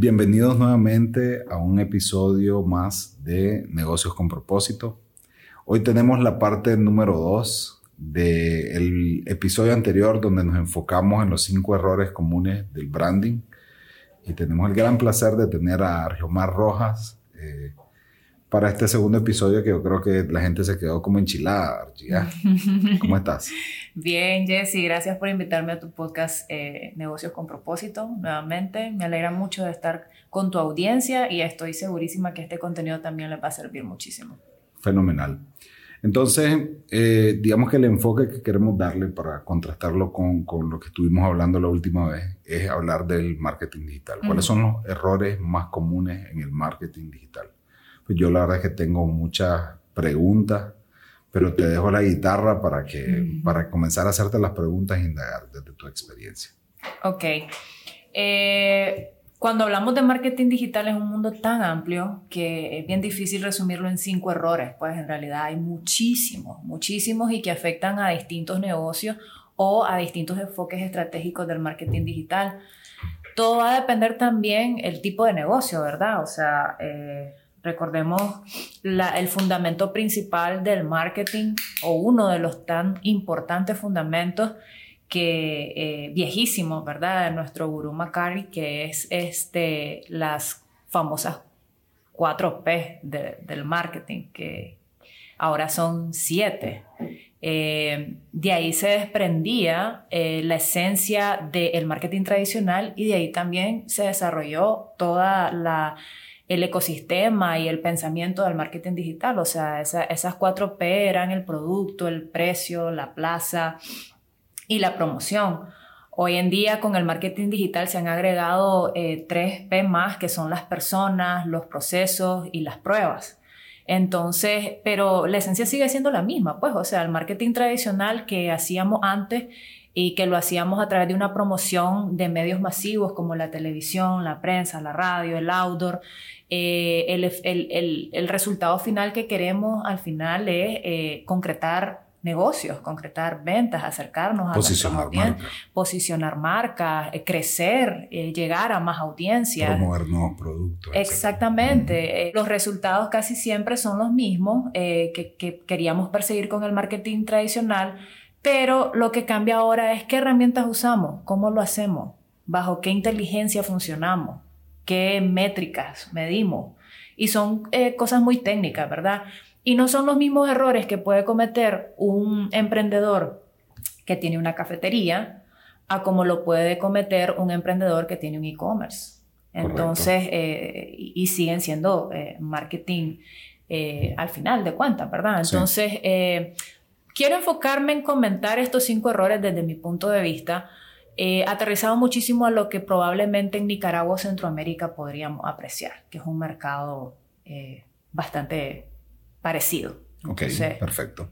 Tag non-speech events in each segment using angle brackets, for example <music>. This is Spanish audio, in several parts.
Bienvenidos nuevamente a un episodio más de Negocios con propósito. Hoy tenemos la parte número 2 del episodio anterior donde nos enfocamos en los cinco errores comunes del branding y tenemos el gran placer de tener a Argeomar Rojas eh, para este segundo episodio que yo creo que la gente se quedó como enchilada. <laughs> ¿Cómo estás? Bien, Jesse, gracias por invitarme a tu podcast eh, Negocios con propósito nuevamente. Me alegra mucho de estar con tu audiencia y estoy segurísima que este contenido también les va a servir muchísimo. Fenomenal. Entonces, eh, digamos que el enfoque que queremos darle para contrastarlo con, con, lo que estuvimos hablando la última vez es hablar del marketing digital. ¿Cuáles son los errores más comunes en el marketing digital? Pues yo la verdad es que tengo muchas preguntas pero te dejo la guitarra para, que, para comenzar a hacerte las preguntas e indagar desde tu experiencia. Ok. Eh, cuando hablamos de marketing digital es un mundo tan amplio que es bien difícil resumirlo en cinco errores, pues en realidad hay muchísimos, muchísimos y que afectan a distintos negocios o a distintos enfoques estratégicos del marketing digital. Todo va a depender también el tipo de negocio, ¿verdad? O sea, eh, Recordemos el fundamento principal del marketing o uno de los tan importantes fundamentos que eh, viejísimo, ¿verdad? De nuestro gurú Macari, que es este, las famosas 4P del marketing, que ahora son 7. Eh, de ahí se desprendía eh, la esencia del marketing tradicional y de ahí también se desarrolló toda la el ecosistema y el pensamiento del marketing digital. O sea, esas cuatro P eran el producto, el precio, la plaza y la promoción. Hoy en día con el marketing digital se han agregado eh, tres P más, que son las personas, los procesos y las pruebas. Entonces, pero la esencia sigue siendo la misma, pues, o sea, el marketing tradicional que hacíamos antes y que lo hacíamos a través de una promoción de medios masivos como la televisión, la prensa, la radio, el outdoor, eh, el, el, el, resultado final que queremos al final es eh, concretar negocios, concretar ventas, acercarnos a posicionar marcas, posicionar marcas, eh, crecer, llegar a más audiencias, promover nuevos productos. Exactamente. Los resultados casi siempre son los mismos que, que queríamos perseguir con el marketing tradicional, pero lo que cambia ahora es qué herramientas usamos, cómo lo hacemos, bajo qué inteligencia funcionamos qué métricas medimos. Y son eh, cosas muy técnicas, ¿verdad? Y no son los mismos errores que puede cometer un emprendedor que tiene una cafetería a como lo puede cometer un emprendedor que tiene un e-commerce. Entonces, eh, y, siguen siendo eh, marketing al final de cuentas, ¿verdad? Entonces, quiero enfocarme en comentar estos cinco errores desde mi punto de vista eh, aterrizado muchísimo a lo que probablemente en Nicaragua o Centroamérica podríamos apreciar, que es un mercado eh, bastante parecido. Ok, perfecto.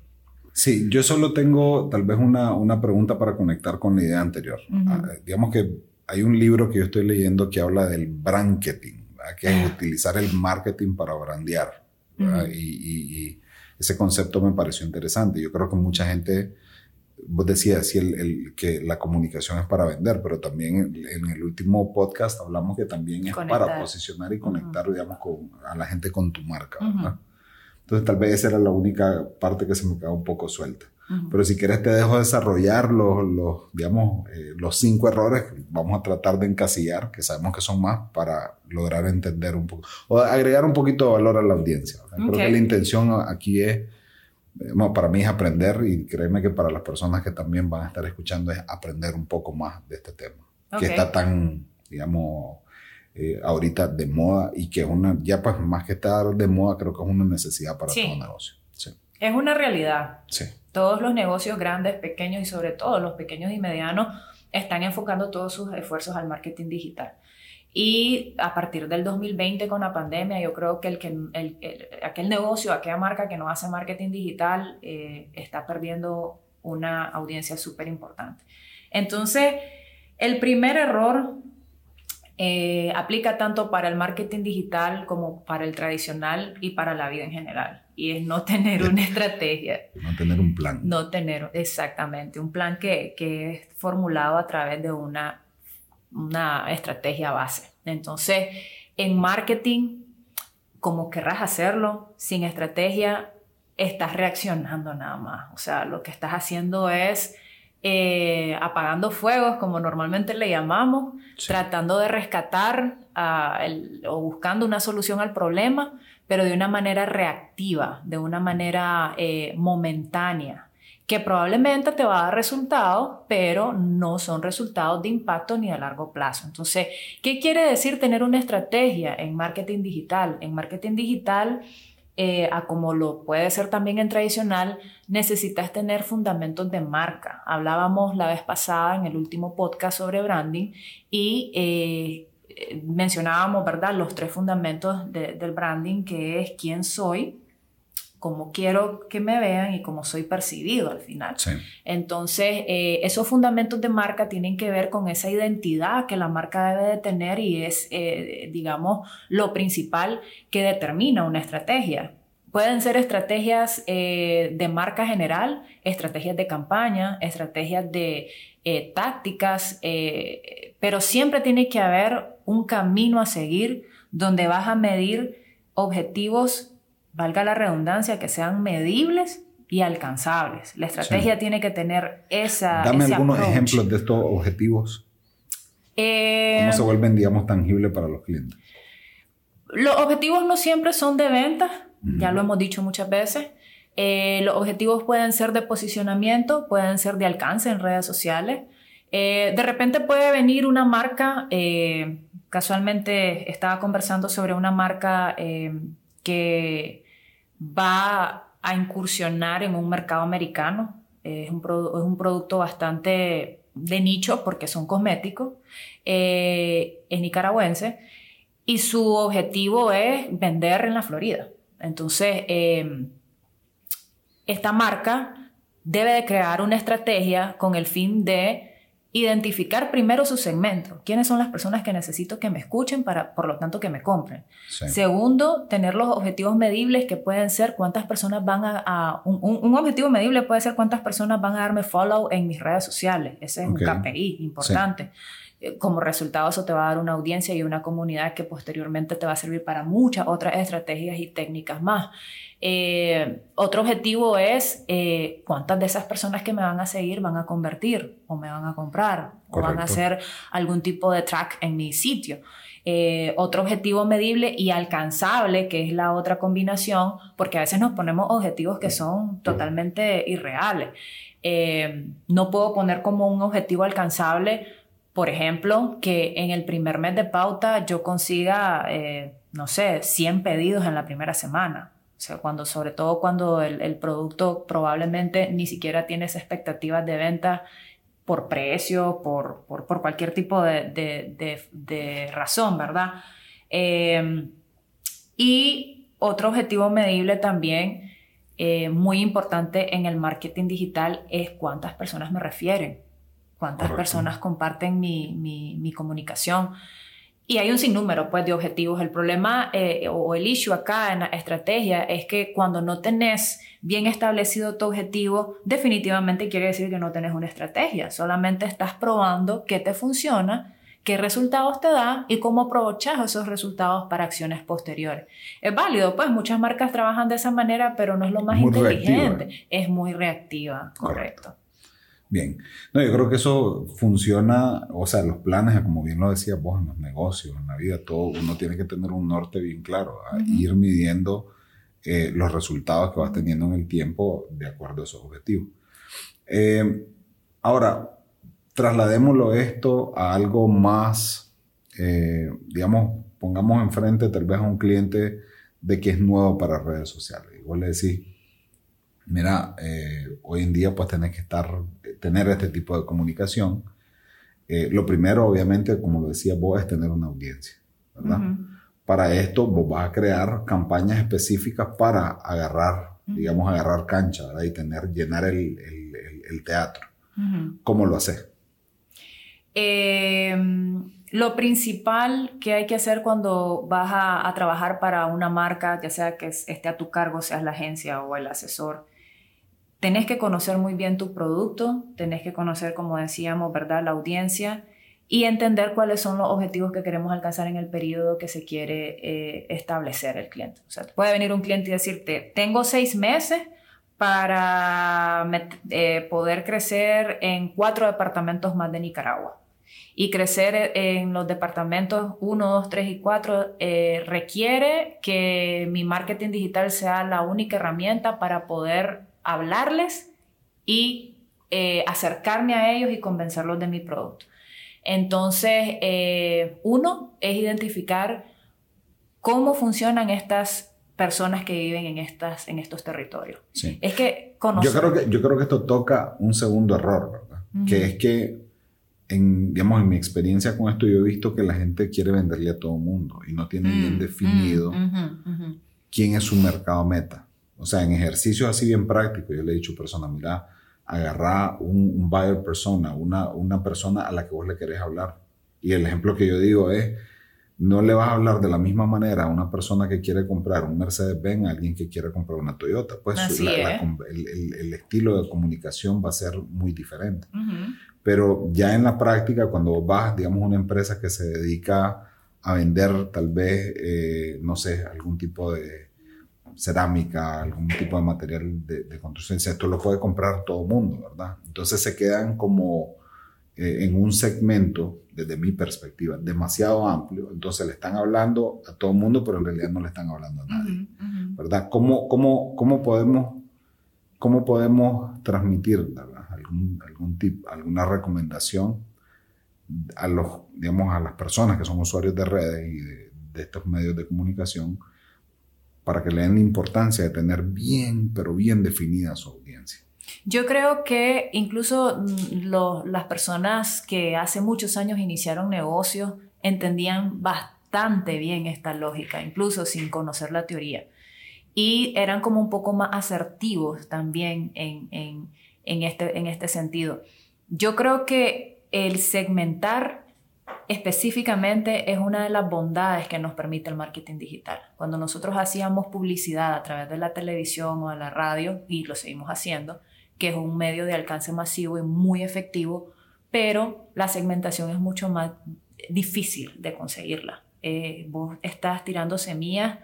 Sí, yo solo tengo tal vez una, una pregunta para conectar con la idea anterior. Ah, digamos que hay un libro que yo estoy leyendo que habla del branketing, que es utilizar el marketing para brandear. y, y, ese concepto me pareció interesante. Yo creo que mucha gente vos decías sí, el, que la comunicación es para vender, pero también en, el último podcast hablamos que también es para posicionar y conectar, digamos, con, a la gente con tu marca. Entonces, tal vez esa era la única parte que se me quedó un poco suelta. Pero si quieres te dejo desarrollar los, los digamos, eh, los cinco errores vamos a tratar de encasillar, que sabemos que son más, para lograr entender un poco, o agregar un poquito de valor a la audiencia. Creo que la intención aquí es para mí es aprender y créeme que para las personas que también van a estar escuchando es aprender un poco más de este tema, que está tan, digamos, eh, ahorita de moda y que es una, ya pues más que estar de moda, creo que es una necesidad para todo negocio. Sí. Es una realidad. Sí. Todos los negocios grandes, pequeños y sobre todo los pequeños y medianos están enfocando todos sus esfuerzos al marketing digital. Y a partir del 2020 con la pandemia, yo creo que, el, que el, aquel negocio, aquella marca que no hace marketing digital, eh, está perdiendo una audiencia súper importante. Entonces, el primer error eh, aplica tanto para el marketing digital como para el tradicional y para la vida en general. Y es no tener una estrategia. No tener un plan. No tener exactamente un plan que, que es formulado a través de una una estrategia base. Entonces, en marketing, como querrás hacerlo, sin estrategia, estás reaccionando nada más. O sea, lo que estás haciendo es eh, apagando fuegos, como normalmente le llamamos, tratando de rescatar o buscando una solución al problema, pero de una manera reactiva, de una manera eh, momentánea que probablemente te va a dar resultados, pero no son resultados de impacto ni a largo plazo. Entonces, ¿qué quiere decir tener una estrategia en marketing digital? En marketing digital, eh, a como lo puede ser también en tradicional, necesitas tener fundamentos de marca. Hablábamos la vez pasada en el último podcast sobre branding y eh, mencionábamos, ¿verdad?, los tres fundamentos del branding, que es quién soy, cómo quiero que me vean y cómo soy percibido al final. Entonces, eh, esos fundamentos de marca tienen que ver con esa identidad que la marca debe de tener y es, eh, digamos, lo principal que determina una estrategia. Pueden ser estrategias eh, de marca general, estrategias de campaña, estrategias de tácticas, pero siempre tiene que haber un camino a seguir donde vas a medir objetivos valga la redundancia, que sean medibles y alcanzables. La estrategia tiene que tener esa... Dame algunos ejemplos de estos objetivos. Eh, ¿Cómo se vuelven, digamos, tangibles para los clientes? Los objetivos no siempre son de venta, ya lo hemos dicho muchas veces. Eh, los objetivos pueden ser de posicionamiento, pueden ser de alcance en redes sociales. Eh, de repente puede venir una marca, casualmente estaba conversando sobre una marca que va a incursionar en un mercado americano. Es un, es un producto bastante de nicho porque son cosméticos. Eh, es nicaragüense y su objetivo es vender en la Florida. Entonces, eh, esta marca debe de crear una estrategia con el fin de identificar primero su segmento. ¿Quiénes son las personas que necesito que me escuchen para, por lo tanto, que me compren? Segundo, tener los objetivos medibles que pueden ser cuántas personas van a... un, objetivo medible puede ser cuántas personas van a darme follow en mis redes sociales. Ese es un KPI importante. Como resultado eso te va a dar una audiencia y una comunidad que posteriormente te va a servir para muchas otras estrategias y técnicas más. Eh, otro objetivo es eh, cuántas de esas personas que me van a seguir van a convertir o me van a comprar o van a hacer algún tipo de track en mi sitio. otro objetivo medible y alcanzable, que es la otra combinación, porque a veces nos ponemos objetivos que son totalmente irreales. no puedo poner como un objetivo alcanzable por ejemplo, que en el primer mes de pauta yo consiga, eh, no sé, 100 pedidos en la primera semana. O sea, cuando, sobre todo cuando el, producto probablemente ni siquiera tiene esa expectativas de venta por precio, por, cualquier tipo de, razón, ¿verdad? Eh, y otro objetivo medible también, eh, muy importante en el marketing digital, es cuántas personas me refieren cuántas personas comparten mi, mi, comunicación. Y hay un sinnúmero pues, de objetivos. El problema eh, o el issue acá en la estrategia es que cuando no tenés bien establecido tu objetivo, definitivamente quiere decir que no tenés una estrategia. Solamente estás probando qué te funciona, qué resultados te da y cómo aprovechas esos resultados para acciones posteriores. Es válido, pues muchas marcas trabajan de esa manera, pero no es lo más inteligente. Es muy reactiva, correcto. Bien. No, yo creo que eso funciona, o sea, los planes, como bien lo decías vos, en los negocios, en la vida, todo, uno tiene que tener un norte bien claro, ir midiendo eh, los resultados que vas teniendo en el tiempo de acuerdo a esos objetivos. Eh, ahora, trasladémoslo esto a algo más, eh, digamos, pongamos enfrente tal vez a un cliente de que es nuevo para redes sociales. Igual le decís, mira, hoy en día pues tenés que estar tener este tipo de comunicación, eh, lo primero, obviamente, como lo decía vos, es tener una audiencia, ¿verdad? Para esto, vos vas a crear campañas específicas para agarrar, digamos, agarrar cancha, ¿verdad? Y tener, llenar el, el, teatro. ¿Cómo lo haces? Em, lo principal que hay que hacer cuando vas a, a, trabajar para una marca, ya sea que esté a tu cargo, seas la agencia o el asesor, tenés que conocer muy bien tu producto, tenés que conocer, como decíamos, ¿verdad? La audiencia y entender cuáles son los objetivos que queremos alcanzar en el periodo que se quiere eh, establecer el cliente. O sea, puede venir un cliente y decirte, tengo seis meses para eh, poder crecer en cuatro departamentos más de Nicaragua. Y crecer en los departamentos 1, 2, 3 y 4 eh, requiere que mi marketing digital sea la única herramienta para poder hablarles y acercarme a ellos y convencerlos de mi producto. Entonces, eh, uno es identificar cómo funcionan estas personas que viven en, estas, en estos territorios. Sí. Es que conocer... Yo creo que, yo creo que esto toca un segundo error, ¿verdad? Que es que, en, digamos, en mi experiencia con esto, yo he visto que la gente quiere venderle a todo mundo y no tiene bien mm, definido mm, quién es su mercado meta. O sea, en ejercicios así bien prácticos, yo le he dicho a personas, mira, agarrar un, buyer persona, una, una persona a la que vos le querés hablar. Y el ejemplo que yo digo es, no le vas a hablar de la misma manera a una persona que quiere comprar un Mercedes-Benz a alguien que quiere comprar una Toyota. Pues el, estilo de comunicación va a ser muy diferente. Pero ya en la práctica, cuando vas, digamos, a una empresa que se dedica a vender tal vez, eh, no sé, algún tipo de cerámica, algún tipo de material de, construcción. Esto lo puede comprar todo el mundo, ¿verdad? Entonces se quedan como eh, en un segmento, desde mi perspectiva, demasiado amplio. Entonces le están hablando a todo el mundo, pero en realidad no le están hablando a nadie, ¿verdad? ¿Cómo, cómo, cómo, podemos, cómo podemos transmitir algún, algún tip, alguna recomendación a, los, digamos, a las personas que son usuarios de redes y de, de estos medios de comunicación? Para que le den la importancia de tener bien, pero bien definida su audiencia. Yo creo que incluso mm, las personas que hace muchos años iniciaron negocios entendían bastante bien esta lógica, incluso sin conocer la teoría. Y eran como un poco más asertivos también en, en, este, en este sentido. Yo creo que el segmentar específicamente es una de las bondades que nos permite el marketing digital. Cuando nosotros hacíamos publicidad a través de la televisión o de la radio, y lo seguimos haciendo, que es un medio de alcance masivo y muy efectivo, pero la segmentación es mucho más difícil de conseguirla. Eh, vos estás tirando semillas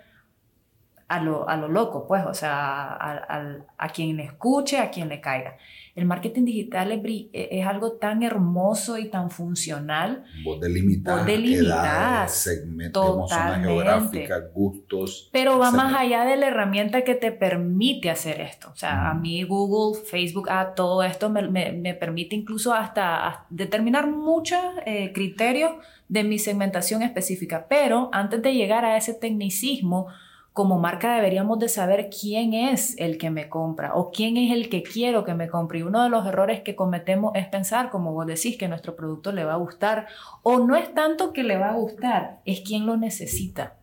a lo, a lo loco, pues, o sea, a, a, quien le escuche, a quien le caiga. El marketing digital es, e, es algo tan hermoso y tan funcional. Vos delimitas, vos delimitas segmentos, geográficas, gustos. Pero va más allá de la herramienta que te permite hacer esto. O sea, a mí Google, Facebook, a todo esto me, me, me permite incluso hasta, determinar muchos eh, criterios de mi segmentación específica. Pero antes de llegar a ese tecnicismo, como marca deberíamos de saber quién es el que me compra o quién es el que quiero que me compre. Y uno de los errores que cometemos es pensar, como vos decís, que nuestro producto le va a gustar o no es tanto que le va a gustar, es quien lo necesita.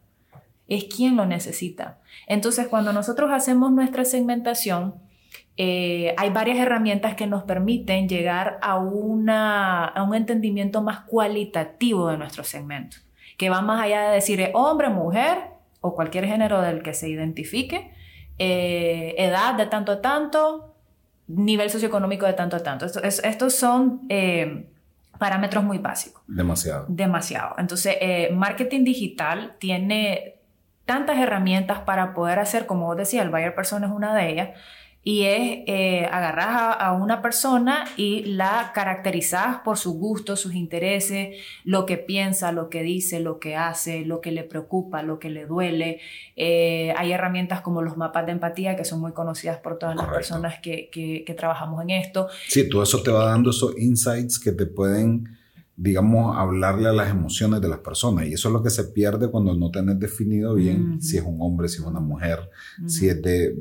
Es quien lo necesita. Entonces, cuando nosotros hacemos nuestra segmentación, eh, hay varias herramientas que nos permiten llegar a, una, a un entendimiento más cualitativo de nuestro segmento, que va más allá de decir hombre, mujer, o cualquier género del que se identifique, eh, edad de tanto a tanto, nivel socioeconómico de tanto a tanto. estos son eh, parámetros muy básicos. Demasiado. Demasiado. Entonces, eh, marketing digital tiene tantas herramientas para poder hacer, como vos decías, el buyer persona es una de ellas, y es eh, agarrar a, una persona y la caracterizar por sus gustos, sus intereses, lo que piensa, lo que dice, lo que hace, lo que le preocupa, lo que le duele. Eh, hay herramientas como los mapas de empatía que son muy conocidas por todas las personas que, que, trabajamos en esto. Sí, todo eso te va dando esos insights que te pueden digamos, hablarle a las emociones de las personas. Y eso es lo que se pierde cuando no tenés definido bien si es un hombre, si es una mujer, si es de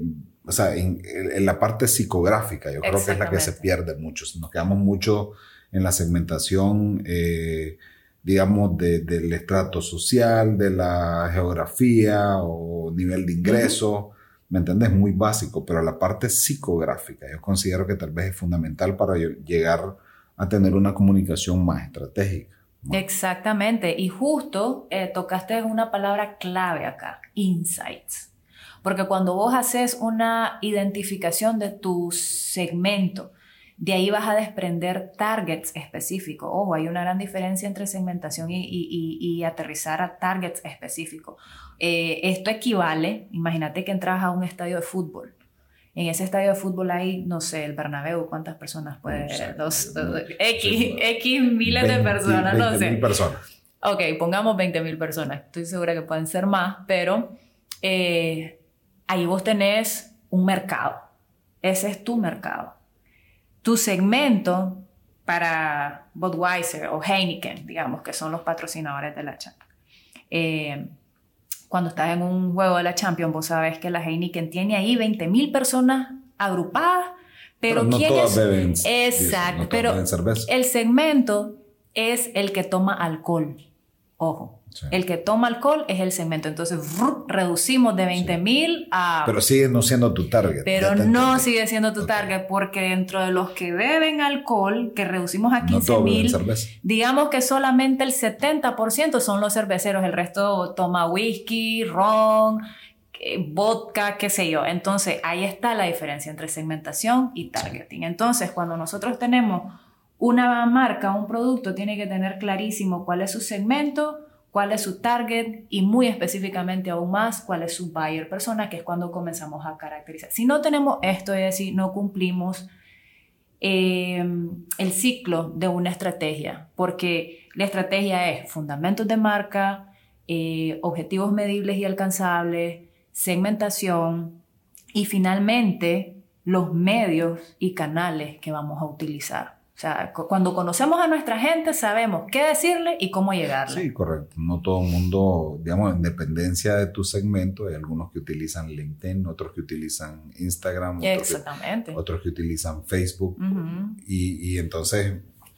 o sea, en, la parte psicográfica, yo creo que es la que se pierde mucho. Nos quedamos mucho en la segmentación, eh, digamos, del estrato social, de la geografía o nivel de ingreso. ¿Me entiendes? Muy básico, pero la parte psicográfica yo considero que tal vez es fundamental para llegar a tener una comunicación más estratégica. Exactamente, y justo eh, tocaste una palabra clave acá, insights. Porque cuando vos haces una identificación de tu segmento, De ahí vas a desprender targets específicos. Ojo, hay una gran diferencia entre segmentación y, y, aterrizar a targets específicos. Eh, esto equivale, imagínate que entras a un estadio de fútbol. En ese estadio de fútbol hay, no sé, el Bernabéu, ¿cuántas personas puede? Dos, X, X miles de personas, no sé. personas. Ok, pongamos 20 mil personas. Estoy segura que pueden ser más, pero eh, ahí vos tenés un mercado. Ese es tu mercado. Tu segmento para Budweiser o Heineken, digamos, que son los patrocinadores de la Champions. Eh, cuando estás en un juego de la Champions, vos sabes que la Heineken tiene ahí 20 mil personas agrupadas, pero, no ¿quién todas Beben, Exacto, pero el segmento es el que toma alcohol. Ojo. El que toma alcohol es el segmento. Entonces, reducimos de 20 mil a... Pero sigue no siendo tu target. Pero no sigue siendo tu target porque dentro de los que beben alcohol, que reducimos a 15 mil, digamos que solamente el 70% son los cerveceros. El resto toma whisky, ron, eh, vodka, qué sé yo. Entonces, ahí está la diferencia entre segmentación y targeting. Entonces, cuando nosotros tenemos una marca, un producto tiene que tener clarísimo cuál es su segmento, cuál es su target y muy específicamente aún más cuál es su buyer persona, que es cuando comenzamos a caracterizar. Si no tenemos esto, es decir, no cumplimos eh, el ciclo de una estrategia, porque la estrategia es fundamentos de marca, eh, objetivos medibles y alcanzables, segmentación y finalmente los medios y canales que vamos a utilizar. O sea, cuando conocemos a nuestra gente sabemos qué decirle y cómo llegarle. Sí, correcto. No todo el mundo, digamos, en dependencia de tu segmento, hay algunos que utilizan LinkedIn, otros que utilizan Instagram, otros, Exactamente. Que, otros que utilizan Facebook y, y, entonces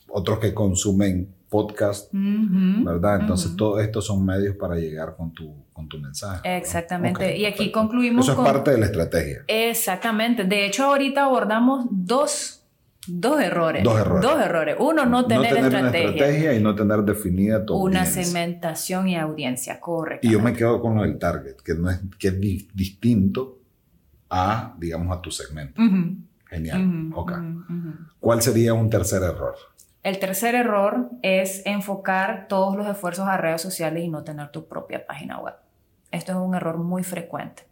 otros que consumen podcast, ¿verdad? Entonces todos estos son medios para llegar con tu, con tu mensaje. Exactamente. y aquí concluimos. Eso es parte de la estrategia. Exactamente. De hecho, ahorita abordamos dos Dos errores. Dos errores. Dos errores. Uno, no tener, no tener estrategia. Una estrategia y no tener definida tu Una segmentación y audiencia, correcto. Y yo me quedo con lo del target, que, no es, que es distinto a, digamos, a tu segmento. Genial. ok. ¿Cuál sería un tercer error? El tercer error es enfocar todos los esfuerzos a redes sociales y no tener tu propia página web. Esto es un error muy frecuente.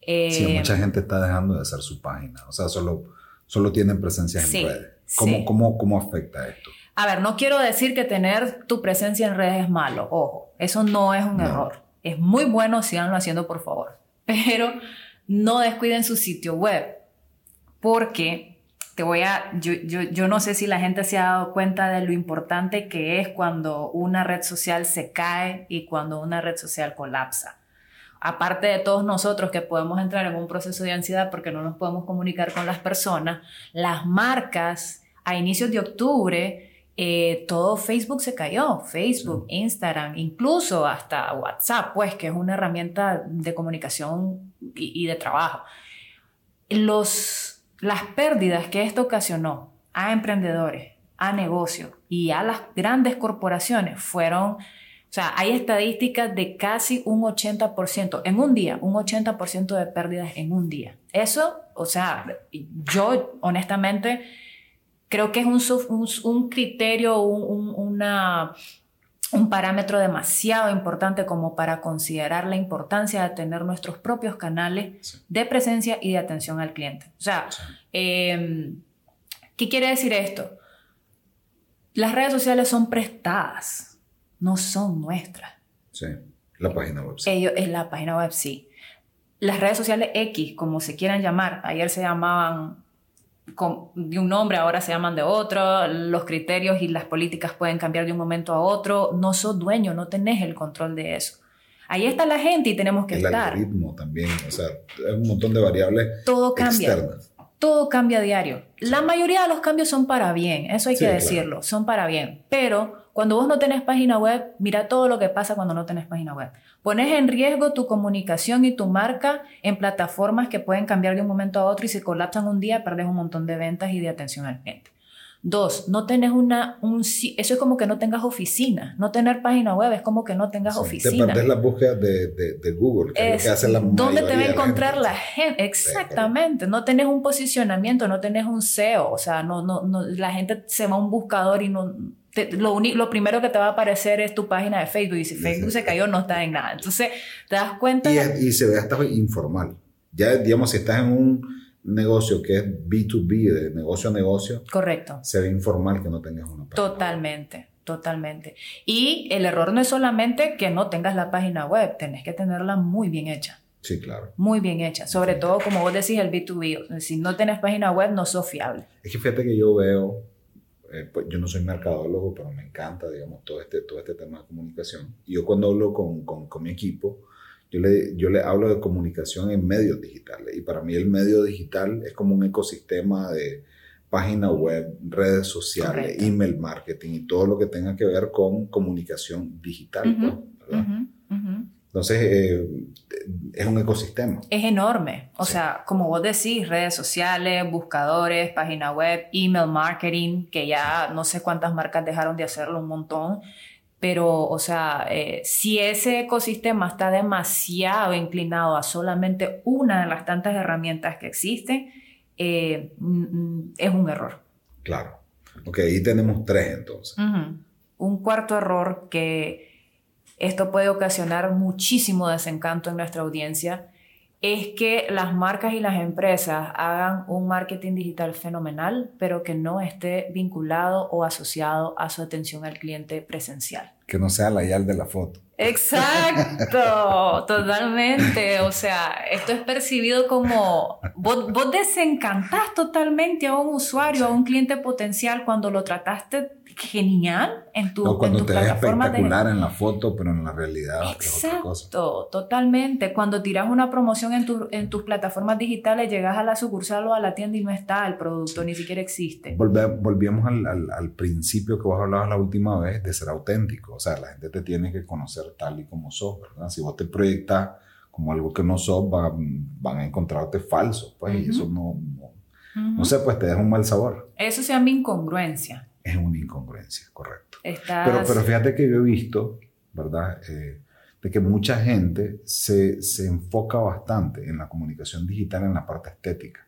sí, mucha eh, gente está dejando de hacer su página. O sea, solo solo tienen presencia en redes. ¿Cómo, cómo, cómo afecta esto? A ver, no quiero decir que tener tu presencia en redes es malo, ojo, eso no es un error. Es muy bueno, síganlo haciendo por favor, <laughs> pero no descuiden su sitio web, porque te voy a, yo, yo, yo, no sé si la gente se ha dado cuenta de lo importante que es cuando una red social se cae y cuando una red social colapsa aparte de todos nosotros que podemos entrar en un proceso de ansiedad porque no nos podemos comunicar con las personas, las marcas a inicios de octubre, eh, todo Facebook se cayó, Facebook, Instagram, incluso hasta WhatsApp, pues que es una herramienta de comunicación y, de trabajo. Los, las pérdidas que esto ocasionó a emprendedores, a negocios y a las grandes corporaciones fueron o sea, hay estadísticas de casi un 80% en un día, un 80% de pérdidas en un día. Eso, o sea, yo honestamente creo que es un, un, criterio, un, una, un parámetro demasiado importante como para considerar la importancia de tener nuestros propios canales de presencia y de atención al cliente. O sea, em, ¿qué quiere decir esto? Las redes sociales son prestadas no son nuestras. Sí, la página web. Sí. Ellos, es la página web, sí. Las redes sociales X, como se quieran llamar, ayer se llamaban de un nombre, ahora se llaman de otro, los criterios y las políticas pueden cambiar de un momento a otro, no sos dueño, no tenés el control de eso. Ahí está la gente y tenemos que estar. El algoritmo también, o sea, es un montón de variables Todo cambia. Todo cambia a diario. La mayoría de los cambios son para bien, eso hay que decirlo, son para bien, pero cuando vos no tenés página web, mira todo lo que pasa cuando no tenés página web. Pones en riesgo tu comunicación y tu marca en plataformas que pueden cambiar de un momento a otro y si colapsan un día, perdes un montón de ventas y de atención al cliente. Dos, no tenés una, un, eso es como que no tengas oficina. No tener página web es como que no tengas oficina. Te perdés las búsquedas de, de, Google, que es, lo que hace la ¿Dónde te va a encontrar la gente? Exactamente. No tenés un posicionamiento, no tenés un SEO. O sea, no, no, no, la gente se va a un buscador y no... lo, lo primero que te va a aparecer es tu página de Facebook y si Facebook se cayó no está en nada. Entonces, te das cuenta... Y, y se ve hasta informal. Ya, digamos, si estás en un negocio que es B2B, de negocio a negocio, correcto. Se ve informal que no tengas una página. Totalmente, totalmente. Y el error no es solamente que no tengas la página web, tenés que tenerla muy bien hecha. Sí, claro. Muy bien hecha. Sobre todo, como vos decís, el B2B. Si no tenés página web, no sos fiable. Es que fíjate que yo veo, eh, pues yo no soy mercadólogo, pero me encanta, digamos, todo este, todo este tema de comunicación. Y yo cuando hablo con, con, con mi equipo, yo le, yo le hablo de comunicación en medios digitales y para mí el medio digital es como un ecosistema de página web, redes sociales, email marketing y todo lo que tenga que ver con comunicación digital. Pues, Entonces, eh, es un ecosistema. Es enorme. O sea, como vos decís, redes sociales, buscadores, página web, email marketing, que ya no sé cuántas marcas dejaron de hacerlo un montón pero, o sea, eh, si ese ecosistema está demasiado inclinado a solamente una de las tantas herramientas que existen, eh, es un error. Claro. Ok, ahí tenemos tres entonces. Un cuarto error que esto puede ocasionar muchísimo desencanto en nuestra audiencia es que las marcas y las empresas hagan un marketing digital fenomenal, pero que no esté vinculado o asociado a su atención al cliente presencial. Que no sea la YAL de la foto. Exacto, <laughs> totalmente. O sea, esto es percibido como vos, vos, desencantás totalmente a un usuario, a un cliente potencial cuando lo trataste genial en tu, no, cuando en te ves espectacular en la foto, pero en la realidad Exacto, es otra cosa. totalmente. Cuando tiras una promoción en, tu, en tus plataformas digitales, llegas a la sucursal o a la tienda y no está el producto, ni siquiera existe. volvíamos al, al, al, principio que vos hablabas la última vez de ser auténtico. O sea, la gente te tiene que conocer tal y como sos, ¿verdad? Si vos te proyectas como algo que no sos, van, van a encontrarte falso, pues, y eso no, no, sé, pues te deja un mal sabor. Eso se llama incongruencia. Es una incongruencia, correcto. Pero, pero fíjate que yo he visto, ¿verdad? Eh, de que mucha gente se, se enfoca bastante en la comunicación digital en la parte estética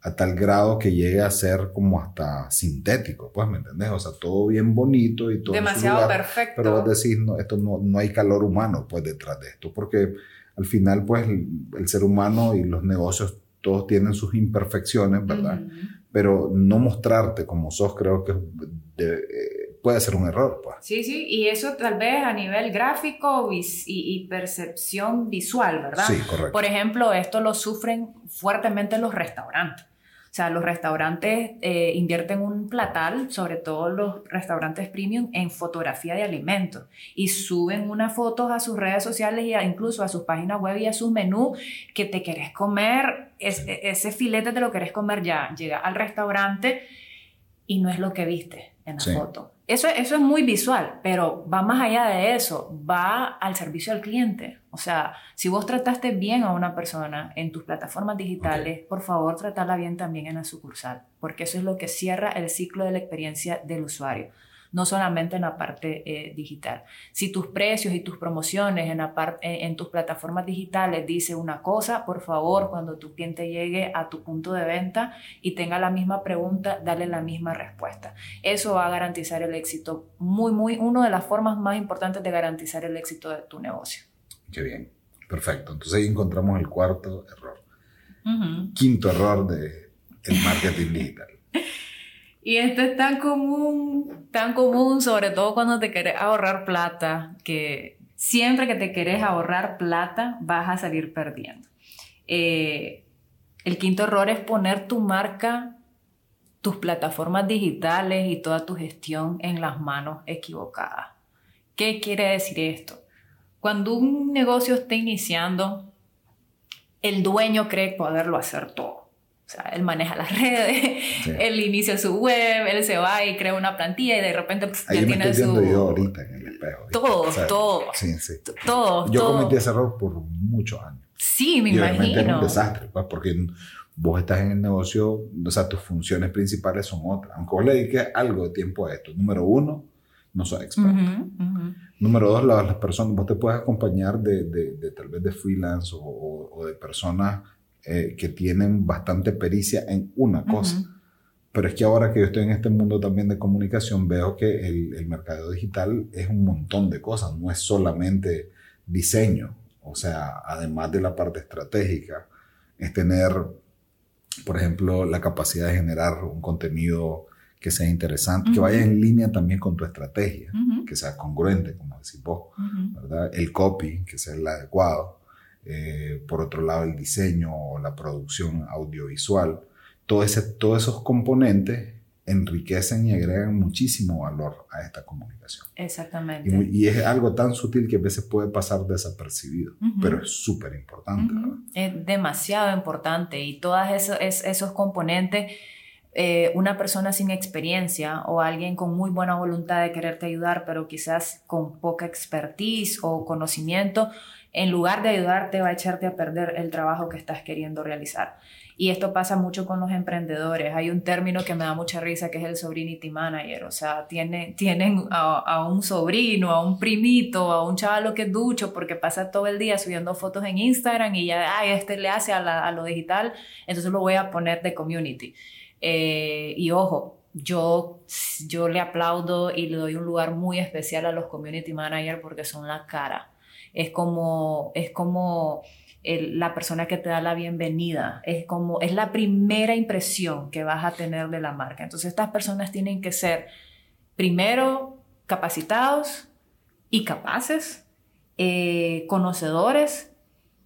a tal grado que llegue a ser como hasta sintético, pues, ¿me entendés? O sea, todo bien bonito y todo. Demasiado perfecto. Pero vos decís, no, esto no, no, hay calor humano, pues, detrás de esto, porque al final, pues, el, ser humano y los negocios, todos tienen sus imperfecciones, ¿verdad? Pero no mostrarte como sos, creo que eh, puede ser un error, pues. Sí, sí, y eso tal vez a nivel gráfico y, y, percepción visual, ¿verdad? Sí, correcto. Por ejemplo, esto lo sufren fuertemente los restaurantes. Sea, los restaurantes eh, invierten un platal, sobre todo los restaurantes premium, en fotografía de alimentos y suben unas fotos a sus redes sociales e incluso a sus páginas web y a sus menús que te querés comer, ese filete te lo querés comer ya. Llega al restaurante y no es lo que viste en la foto. Eso, eso es muy visual, pero va más allá de eso, va al servicio al cliente. O sea, si vos trataste bien a una persona en tus plataformas digitales, por favor, tratala bien también en la sucursal, porque eso es lo que cierra el ciclo de la experiencia del usuario no solamente en la parte eh, digital. Si tus precios y tus promociones en, la en, tus plataformas digitales dice una cosa, por favor, cuando tu cliente llegue a tu punto de venta y tenga la misma pregunta, dale la misma respuesta. Eso va a garantizar el éxito, muy, muy, una de las formas más importantes de garantizar el éxito de tu negocio. Qué bien, perfecto. Entonces ahí encontramos el cuarto error. Quinto error de el marketing digital. Y esto es tan común, tan común, sobre todo cuando te quieres ahorrar plata, que siempre que te quieres ahorrar plata vas a salir perdiendo. Eh, el quinto error es poner tu marca, tus plataformas digitales y toda tu gestión en las manos equivocadas. ¿Qué quiere decir esto? Cuando un negocio está iniciando, el dueño cree poderlo hacer todo. O sea, él maneja las <laughs> redes, él inicia su web, él se va y crea una plantilla y de repente ya tiene su... yo ahorita en el espejo. Todo, todo. Sí, sí. Todo, Yo cometí ese error por muchos años. Sí, me imagino. Era un desastre, pues, porque vos estás en el negocio, o sea, tus funciones principales son otras. Aunque vos le dediques algo de tiempo a esto. Número uno, no sos experto. Número dos, las, personas, vos te puedes acompañar de, de, tal vez de freelance o, o, de personas eh, que tienen bastante pericia en una cosa. Pero es que ahora que yo estoy en este mundo también de comunicación, veo que el, el mercado digital es un montón de cosas, no es solamente diseño. O sea, además de la parte estratégica, es tener por ejemplo, la capacidad de generar un contenido que sea interesante, que vaya en línea también con tu estrategia, que sea congruente, como decís vos, ¿verdad? El copy, que sea el adecuado. Eh, por otro lado, el diseño o la producción audiovisual. Todo ese, todos esos componentes enriquecen y agregan muchísimo valor a esta comunicación. Exactamente. Y, es algo tan sutil que a veces puede pasar desapercibido, pero es súper importante. Es demasiado importante y todos esos, esos componentes, eh, una persona sin experiencia o alguien con muy buena voluntad de quererte ayudar, pero quizás con poca expertise o conocimiento, en lugar de ayudarte va a echarte a perder el trabajo que estás queriendo realizar. Y esto pasa mucho con los emprendedores. Hay un término que me da mucha risa que es el sobrinity manager. O sea, tiene, tienen a, un sobrino, a un primito, a un chavalo que es ducho porque pasa todo el día subiendo fotos en Instagram y ya, ay, este le hace a, lo digital, entonces lo voy a poner de community. Eh, y ojo, yo, yo le aplaudo y le doy un lugar muy especial a los community managers porque son la cara. Es como, es como la persona que te da la bienvenida, es como, es la primera impresión que vas a tener de la marca. Entonces estas personas tienen que ser primero capacitados y capaces, eh, conocedores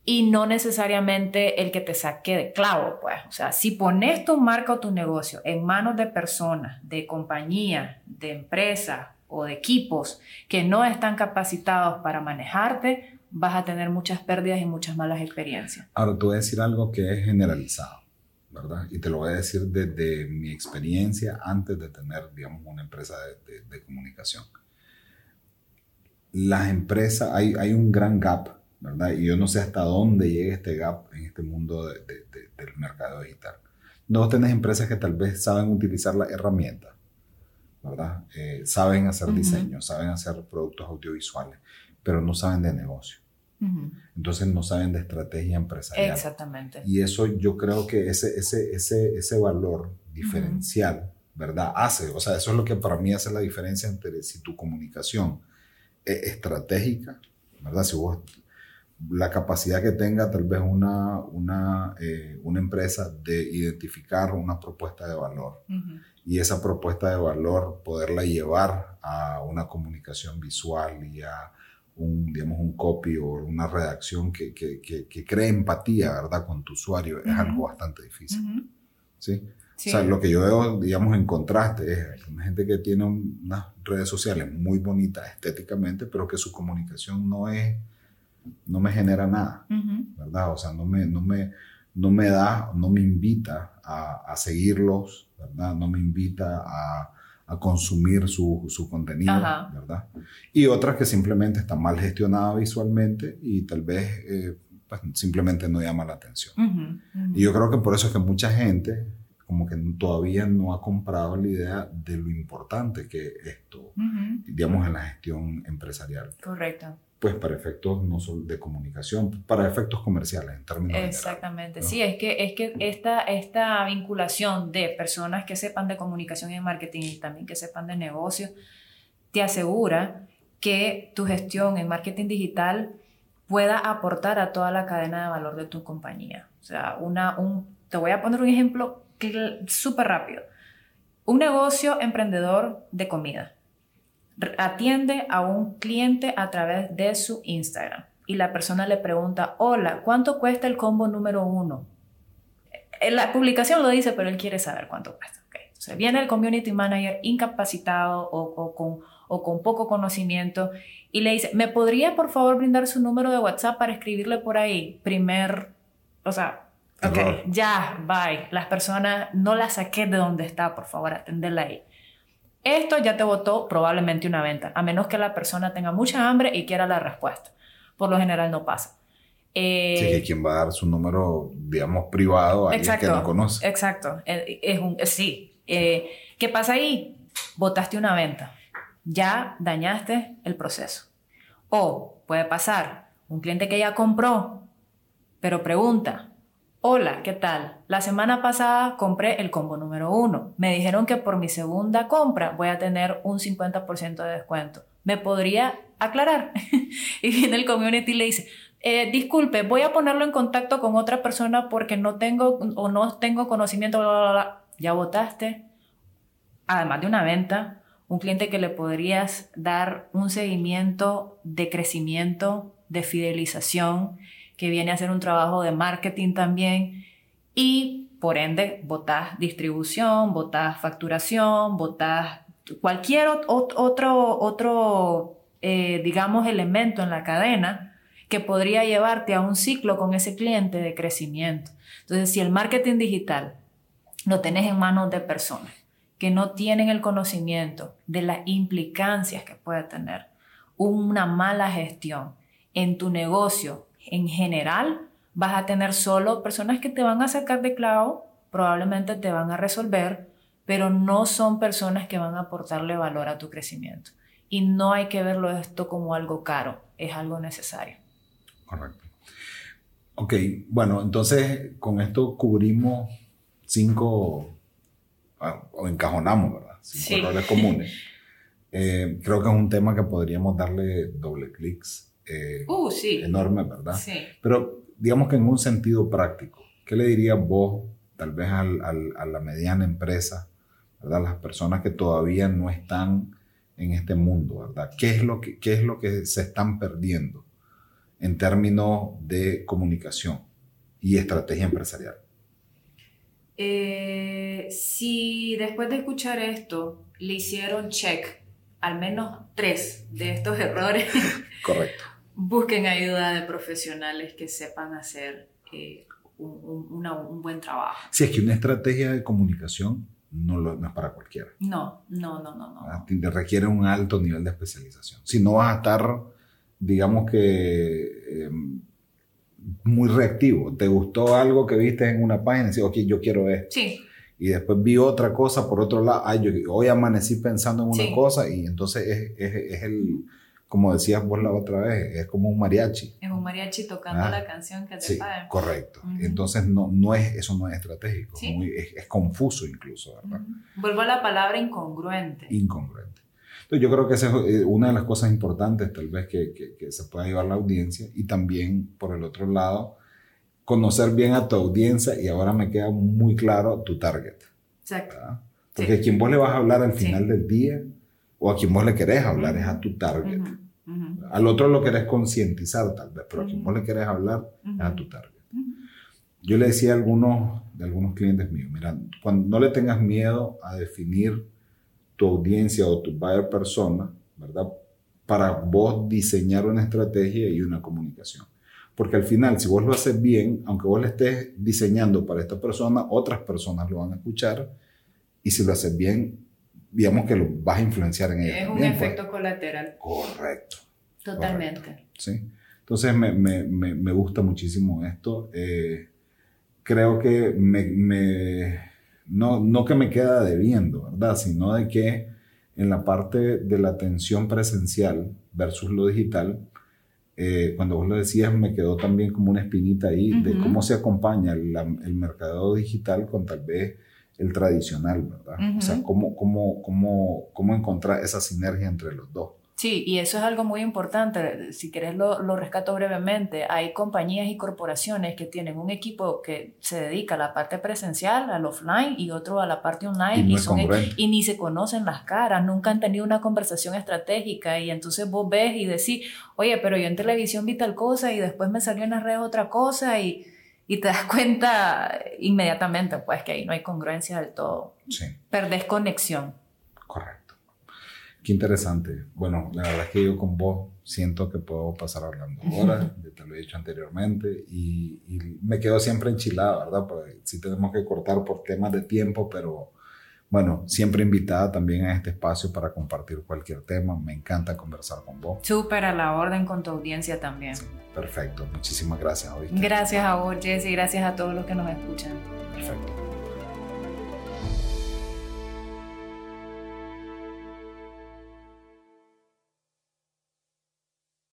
y no necesariamente el que te saque de clavo, pues. O sea, si pones tu marca o tu negocio en manos de personas, de compañías, de empresas o de equipos que no están capacitados para manejarte, vas a tener muchas pérdidas y muchas malas experiencias. Ahora, te voy a decir algo que es generalizado, ¿verdad? Y te lo voy a decir desde mi experiencia antes de tener, digamos, una empresa de, comunicación. Las empresas, hay, hay un gran gap, ¿verdad? Y yo no sé hasta dónde llega este gap en este mundo del mercado digital. No tenés empresas que tal vez saben utilizar la herramienta, ¿verdad? Eh, saben hacer diseño, saben hacer productos audiovisuales, pero no saben de negocio. Entonces no saben de estrategia empresarial. Exactamente. Y eso yo creo que ese, ese, ese, ese valor diferencial, ¿verdad? Hace, o sea, eso es lo que para mí hace la diferencia entre si tu comunicación es estratégica, ¿verdad? Si vos la capacidad que tenga tal vez una, una, eh, una empresa de identificar una propuesta de valor y esa propuesta de valor poderla llevar a una comunicación visual y a un, digamos, un copy o una redacción que, que, que, cree empatía, ¿verdad?, con tu usuario, es algo bastante difícil. ¿Sí? O sea, lo que yo veo, digamos, en contraste es una gente que tiene unas redes sociales muy bonitas estéticamente, pero que su comunicación no es, no me genera nada, ¿verdad? O sea, no me, no me, no me da, no me invita a, a seguirlos, ¿verdad? No me invita a, a consumir su, su contenido, ¿verdad? Y otras que simplemente están mal gestionadas visualmente y tal vez eh, pues, simplemente no llama la atención. Y yo creo que por eso es que mucha gente como que todavía no ha comprado la idea de lo importante que es esto, digamos, en la gestión empresarial. Correcto pues para efectos no solo de comunicación, para efectos comerciales en términos Exactamente, sí, es que, es que esta, esta vinculación de personas que sepan de comunicación y marketing y también que sepan de negocio, te asegura que tu gestión en marketing digital pueda aportar a toda la cadena de valor de tu compañía. O sea, una, un, te voy a poner un ejemplo súper rápido. Un negocio emprendedor de comida atiende a un cliente a través de su Instagram y la persona le pregunta, hola, ¿cuánto cuesta el combo número uno? Eh, la publicación lo dice, pero él quiere saber cuánto cuesta. Okay. viene el community manager incapacitado o, con, o con poco conocimiento y le dice, ¿me podría por favor brindar su número de WhatsApp para escribirle por ahí? Primer, o sea, ok, ya, bye. Las personas, no la saqué de donde está, por favor, atenderla ahí. Esto ya te votó probablemente una venta, a menos que la persona tenga mucha hambre y quiera la respuesta. Por lo general no pasa. Eh, sí, que quien va a dar su número, digamos, privado a alguien que no conoce. Exacto, eh, es un, eh, sí. ¿Qué pasa ahí? Votaste una venta, ya dañaste el proceso. O puede pasar, un cliente que ya compró, pero pregunta, Hola, ¿qué tal? La semana pasada compré el combo número uno. Me dijeron que por mi segunda compra voy a tener un 50% de descuento. ¿Me podría aclarar? <laughs> y viene el community y le dice, eh, disculpe, voy a ponerlo en contacto con otra persona porque no tengo o no tengo conocimiento, Ya votaste, además de una venta, un cliente que le podrías dar un seguimiento de crecimiento, de fidelización, que viene a hacer un trabajo de marketing también y por ende votás distribución, votás facturación, votás cualquier otro, otro eh, digamos, elemento en la cadena que podría llevarte a un ciclo con ese cliente de crecimiento. Entonces, si el marketing digital lo tenés en manos de personas que no tienen el conocimiento de las implicancias que puede tener una mala gestión en tu negocio en general vas a tener solo personas que te van a sacar de clavo, probablemente te van a resolver, pero no son personas que van a aportarle valor a tu crecimiento. Y no hay que verlo esto como algo caro, es algo necesario. Correcto. Ok, bueno, entonces con esto cubrimos cinco, ah, o encajonamos, ¿verdad? Cinco errores comunes. <laughs> Eh, creo que es un tema que podríamos darle doble clics eh, uh, sí. enorme, ¿verdad? Sí. Pero digamos que en un sentido práctico, ¿qué le dirías vos, tal vez al, a la mediana empresa, ¿verdad? Las personas que todavía no están en este mundo, ¿verdad? ¿Qué es lo que, qué es lo que se están perdiendo en términos de comunicación y estrategia empresarial? Eh, si después de escuchar esto le hicieron check al menos tres de estos errores. <laughs> Correcto busquen ayuda de profesionales que sepan hacer eh, un, buen trabajo. Si es que una estrategia de comunicación no, lo, es para cualquiera. No, no, no, no. no. Ah, requiere un alto nivel de especialización. Si no vas a estar, digamos que, em, muy reactivo. Te gustó algo que viste en una página y dices, ok, yo quiero esto. Sí. Y después vi otra cosa por otro lado. Ay, yo hoy amanecí pensando en una cosa y entonces es, es, es el como decías vos la otra vez, es como un mariachi. Es un mariachi tocando ah, la canción que te sí, Correcto. Entonces, no, no es, eso no es estratégico, es, confuso incluso, ¿verdad? Vuelvo a la palabra incongruente. Incongruente. Entonces, yo creo que esa es eh, una de las cosas importantes, tal vez, que, que, se pueda llevar la audiencia y también, por el otro lado, conocer bien a tu audiencia y ahora me queda muy claro tu target. Exacto. Porque a quien vos le vas a hablar al final del día o a quien vos le querés hablar es a tu target. Al otro lo querés concientizar tal vez, pero a quien vos le querés hablar es a tu target. Yo le decía a algunos de algunos clientes míos, mira, cuando no le tengas miedo a definir tu audiencia o tu buyer persona, ¿verdad? Para vos diseñar una estrategia y una comunicación. Porque al final, si vos lo haces bien, aunque vos le estés diseñando para esta persona, otras personas lo van a escuchar. Y si lo haces bien, digamos que lo vas a influenciar en ella. Es un pues. efecto colateral. Correcto. Totalmente. Sí. Entonces me, me, me, gusta muchísimo esto. Eh, creo que me, no, no que me queda debiendo, ¿verdad? Sino de que en la parte de la atención presencial versus lo digital, eh, cuando vos lo decías, me quedó también como una espinita ahí de cómo se acompaña el, el mercado digital con tal vez el tradicional, ¿verdad? O sea, cómo, cómo, cómo, cómo encontrar esa sinergia entre los dos. Sí, y eso es algo muy importante. Si querés lo, lo, rescato brevemente. Hay compañías y corporaciones que tienen un equipo que se dedica a la parte presencial, al offline, y otro a la parte online, y, son, y ni se conocen las caras, nunca han tenido una conversación estratégica, y entonces vos ves y decís, oye, pero yo en televisión vi tal cosa y después me salió en las redes otra cosa, y y te das cuenta inmediatamente, pues, que ahí no hay congruencia del todo. Sí. Perdés conexión. Correcto. Qué interesante. Bueno, la verdad es que yo con vos siento que puedo pasar hablando <laughs> horas, te lo he dicho anteriormente, y, me quedo siempre enchilada, ¿verdad? Porque sí tenemos que cortar por temas de tiempo, pero bueno, siempre invitada también a este espacio para compartir cualquier tema. Me encanta conversar con vos. Súper a la orden con tu audiencia también. perfecto. Muchísimas gracias. Gracias a vos, Jesse. Gracias a todos los que nos escuchan. Perfecto.